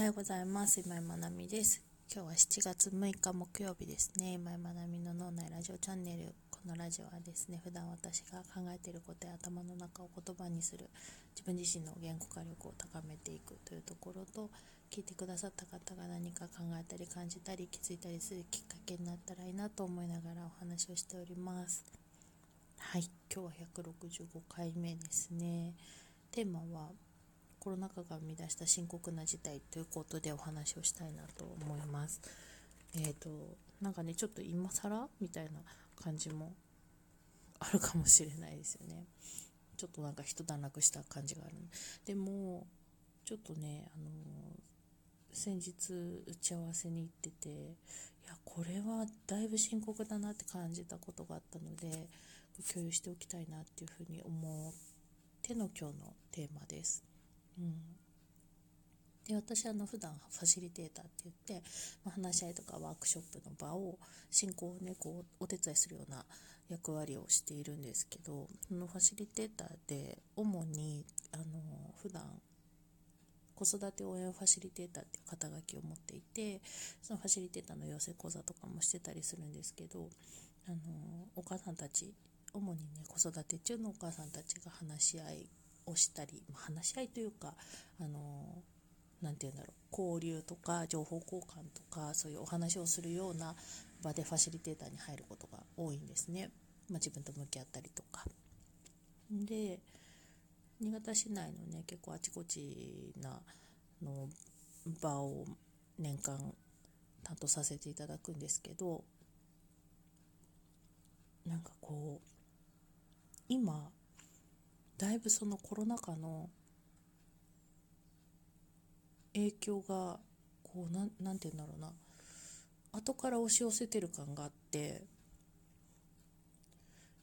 おはようございます。今井まなみです。今日は7月6日木曜日ですね。今井まなみの脳内ラジオチャンネル。このラジオはですね普段私が考えていることや頭の中を言葉にする。自分自身の言語化力を高めていくというところと聞いてくださった方が何か考えたり感じたり気づいたりするきっかけになったらいいなと思いながらお話をしております。はい。今日は165回目ですね。テーマはコロナ禍が生み出した深刻な事態ということでお話をしたいなと思います。えっ、ー、となんかねちょっと今更みたいな感じもあるかもしれないですよね。ちょっとなんか一段落した感じがある。でもちょっとねあの先日打ち合わせに行ってていやこれはだいぶ深刻だなって感じたことがあったので共有しておきたいなっていうふうに思っての今日のテーマです。で私あの普段ファシリテーターって言って、まあ、話し合いとかワークショップの場を進行をねこうお手伝いするような役割をしているんですけどそのファシリテーターで主にあの普段子育て応援ファシリテーターっていう肩書きを持っていてそのファシリテーターの養成講座とかもしてたりするんですけどあのお母さんたち主にね子育て中のお母さんたちが話し合いをしたり話し合いというかあのなて言うんだろう交流とか情報交換とかそういうお話をするような場でファシリテーターに入ることが多いんですね、まあ、自分と向き合ったりとか。で新潟市内のね結構あちこちなの場を年間担当させていただくんですけどなんかこう今だいぶそのコロナ禍の影響がこうなんなんて言うんだろうな。後から押し寄せてる感があって。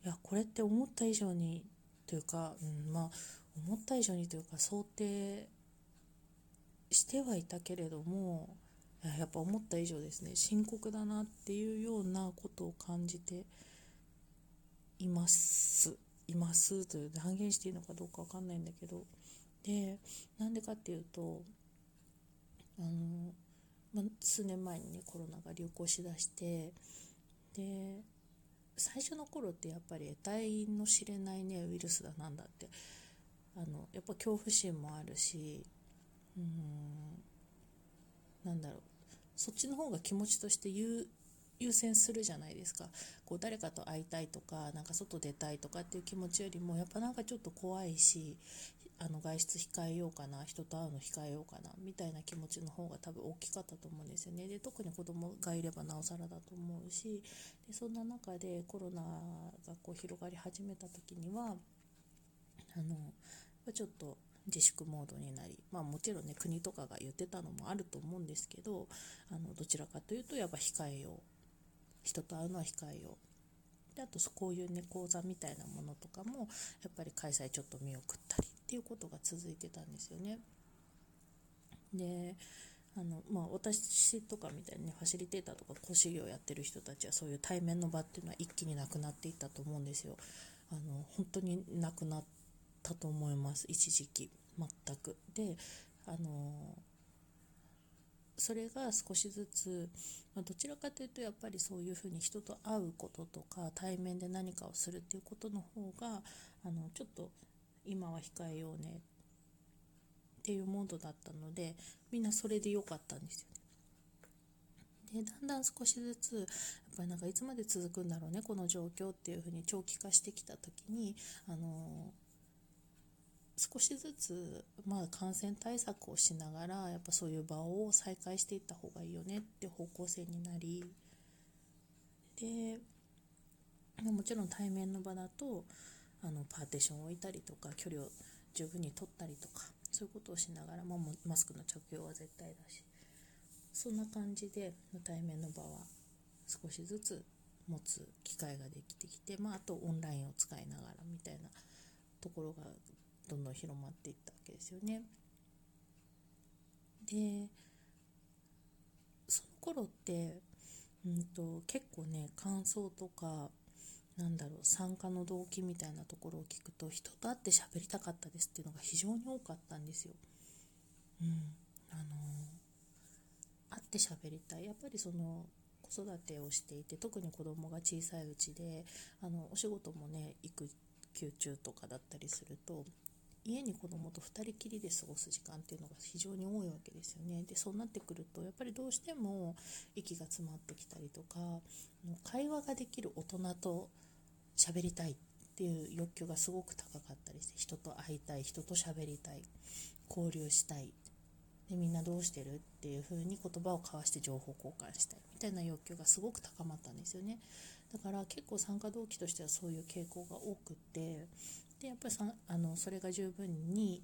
いやこれって思った以上にというか、うん、まあ思った以上にというか想定してはいたけれどもやっぱ思った以上ですね。深刻だなっていうようなことを感じています。いますという断言していいのかどうか分かんないんだけど。でなんでかっていうとあの、ま、数年前にねコロナが流行しだしてで最初の頃ってやっぱり得体の知れないねウイルスだなんだってあのやっぱ恐怖心もあるしうんなんだろうそっちの方が気持ちとして優優先するじゃないですか。こう誰かと会いたいとかなんか外出たいとかっていう気持ちよりもやっぱなんかちょっと怖いしあの外出控えようかな人と会うの控えようかなみたいな気持ちの方が多分大きかったと思うんですよね。で特に子供がいればなおさらだと思うしでそんな中でコロナがこう広がり始めた時にはあのちょっと自粛モードになり、まあ、もちろんね国とかが言ってたのもあると思うんですけどあのどちらかというとやっぱ控えよう。人と会うのは控えようであとこういうね講座みたいなものとかもやっぱり開催ちょっと見送ったりっていうことが続いてたんですよね。であのまあ、私とかみたいに、ね、ファシリテーターとか講師業やってる人たちはそういう対面の場っていうのは一気になくなっていったと思うんですよ。あの本当になくなったと思います一時期全く。であのそれが少しずつ、まあ、どちらかというとやっぱりそういうふうに人と会うこととか対面で何かをするっていうことの方があのちょっと今は控えようねっていうモードだったのでみんなそれで良かったんですよね。でだんだん少しずつやっぱりなんかいつまで続くんだろうねこの状況っていうふうに長期化してきた時にあの少しずつ、まあ、感染対策をしながらやっぱそういう場を再開していった方がいいよねって方向性になりでもちろん対面の場だとあのパーテーションを置いたりとか距離を十分に取ったりとかそういうことをしながら、まあ、マスクの着用は絶対だしそんな感じで対面の場は少しずつ持つ機会ができてきて、まあ、あとオンラインを使いながらみたいなところがどんどん広まっていったわけですよね。でその頃って、うんと、結構ね感想とかなんだろう参加の動機みたいなところを聞くと人と会って喋りたかったですっていうのが非常に多かったんですよ。うん、あの会って喋りたいやっぱりその子育てをしていて特に子供が小さいうちであのお仕事もね育休中とかだったりすると家に子供と2人きりで過ごす時間っていうのが非常に多いわけですよね。でそうなってくるとやっぱりどうしても息が詰まってきたりとか会話ができる大人と喋りたいっていう欲求がすごく高かったりして人と会いたい人と喋りたい交流したいでみんなどうしてるっていう風に言葉を交わして情報交換したいみたいな欲求がすごく高まったんですよねだから結構参加動機としてはそういう傾向が多くってでやっぱりさあのそれが十分に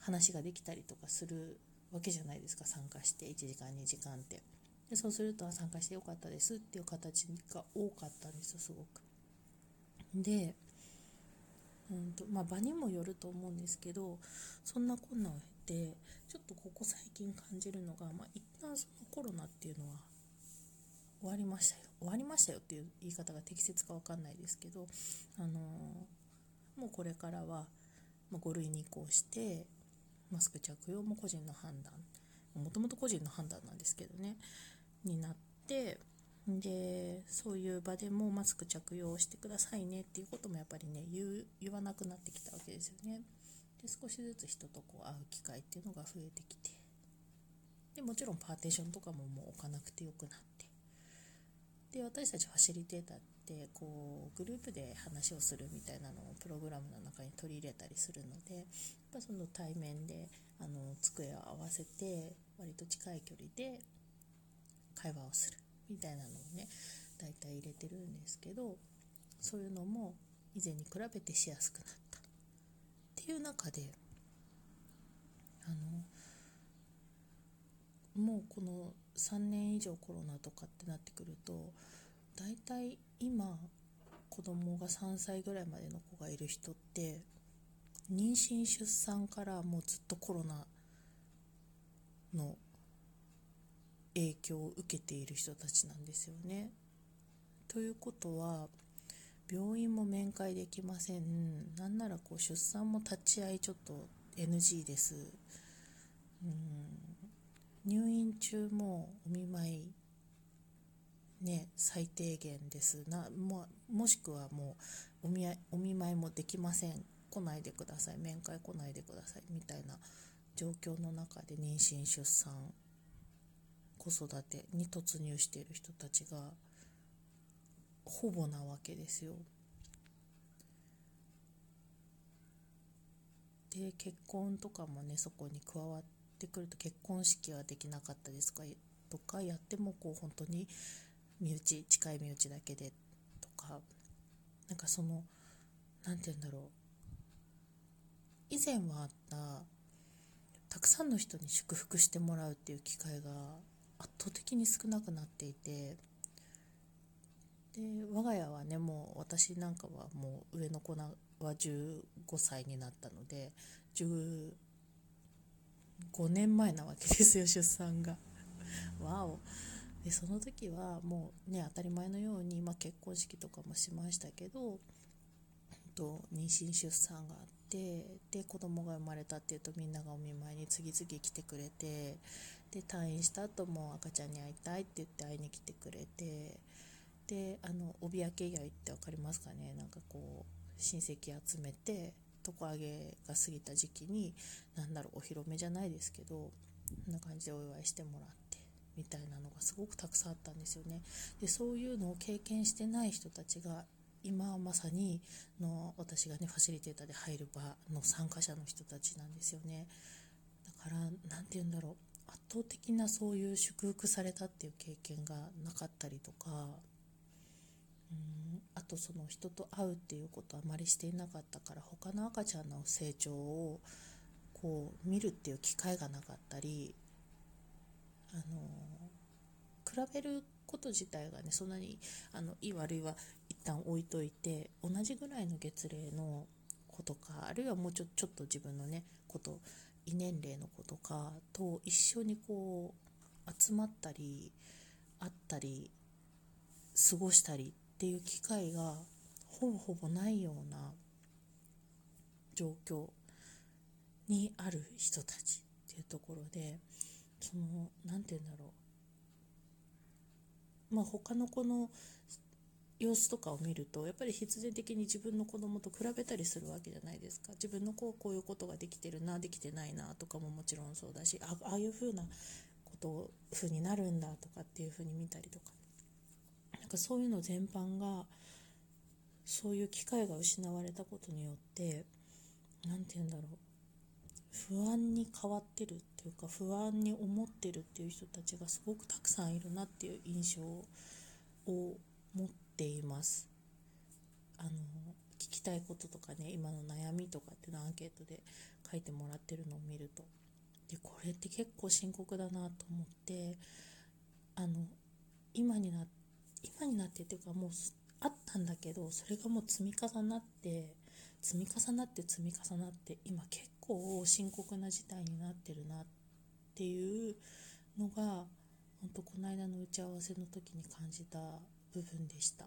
話ができたりとかするわけじゃないですか。参加して1時間2時間って。でそうすると参加してよかったですっていう形が多かったんですよすごく。でうんとまあ、場にもよると思うんですけどそんなこんなを経てちょっとここ最近感じるのが、まあ、一旦そのコロナっていうのは終わりましたよ。終わりましたよっていう言い方が適切か分かんないですけど、あのー、もうこれからは、ま5類に移行してマスク着用も個人の判断。もともと個人の判断なんですけどね。になってでそういう場でもマスク着用してくださいね。っていうこともやっぱりね言わなくなってきたわけですよね。で少しずつ人とこう会う機会っていうのが増えてきて。でもちろんパーテーションとかももう置かなくてよくなって。で私たちファシリテーターってこうグループで話をするみたいなのをプログラムの中に取り入れたりするのでやっぱその対面であの机を合わせて割と近い距離で会話をするみたいなのをね大体入れてるんですけどそういうのも以前に比べてしやすくなったっていう中であのもうこの3年以上コロナとかってなってくると大体今子供が3歳ぐらいまでの子がいる人って妊娠出産からもうずっとコロナの影響を受けている人たちなんですよね。ということは病院も面会できません。なんならこう出産も立ち会いちょっと NG です。うん。入院中もお見舞いね最低限です。なももしくはもうお見お見舞いもできません。来ないでください。面会来ないでください。みたいな状況の中で妊娠出産子育てに突入している人たちがほぼなわけですよ。で結婚とかもねそこに加わってくると結婚式はできなかったですか？とかやってもこう本当に身内近い身内だけでとかなんかその何て言うんだろう以前はあったたくさんの人に祝福してもらうっていう機会が圧倒的に少なくなっていてで我が家はねもう私なんかはもう上の子は15歳になったので15年前なわけですよ出産が。わおでその時はもうね当たり前のように、まあ、結婚式とかもしましたけどと妊娠出産があってで子供が生まれたっていうとみんながお見舞いに次々来てくれてで退院した後も赤ちゃんに会いたいって言って会いに来てくれてであの帯焼け祝いって分かりますかね？なんかこう親戚集めて床上げが過ぎた時期に何だろうお披露目じゃないですけどこんな感じでお祝いしてもらってみたいなのがすごくたくさんあったんですよね。でそういうのを経験してない人たちが今まさにの私がねファシリテーターで入る場の参加者の人たちなんですよね。だから何て言うんだろう圧倒的なそういう祝福されたっていう経験がなかったりとかうんあとその人と会うっていうことあまりしていなかったから他の赤ちゃんの成長をこう見るっていう機会がなかったりあの比べること自体がねそんなにあのいい悪いは一旦置いといて同じぐらいの月齢の子とかあるいはもうちょちょっと自分のねこと異年齢の子とかと一緒にこう集まったり会ったり過ごしたりっていう機会がほぼほぼないような状況にある人たちっていうところでその何て言うんだろう。まあ、他の子の様子とかを見るとやっぱり必然的に自分の子供と比べたりするわけじゃないですか。自分の子はこういうことができてるなできてないなとかももちろんそうだしああいう風なこと風になるんだとかっていう風に見たりとか。なんかそういうの全般がそういう機会が失われたことによって何て言うんだろう。不安に変わってるっていうか不安に思ってるっていう人たちがすごくたくさんいるなっていう印象を持っています。あの聞きたいこととかね今の悩みとかっていうのアンケートで書いてもらってるのを見ると。でこれって結構深刻だなと思ってあの今にな今になってっていうかもうあったんだけどそれがもう積み重なって積み重なって積み重なって今結構深刻な事態になってるなっていうのが本当この間の打ち合わせの時に感じた部分でした。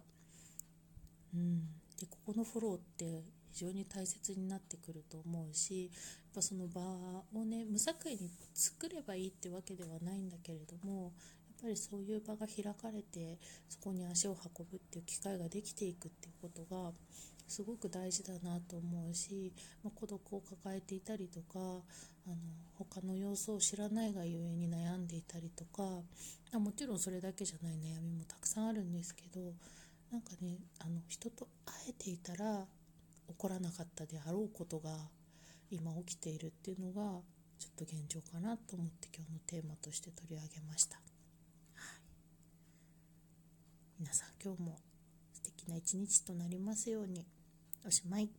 うん、でここのフォローって非常に大切になってくると思うしやっぱその場をね無作為に作ればいいってわけではないんだけれどもやっぱりそういう場が開かれてそこに足を運ぶっていう機会ができていくっていうことがすごく大事だなと思うし、ま、孤独を抱えていたりとかあの他の様子を知らないがゆえに悩んでいたりとかあもちろんそれだけじゃない悩みもたくさんあるんですけどなんかねあの人と会えていたら起こらなかったであろうことが今起きているっていうのがちょっと現状かなと思って今日のテーマとして取り上げました。はい、皆さん今日も素敵な一日となりますように。おしまい。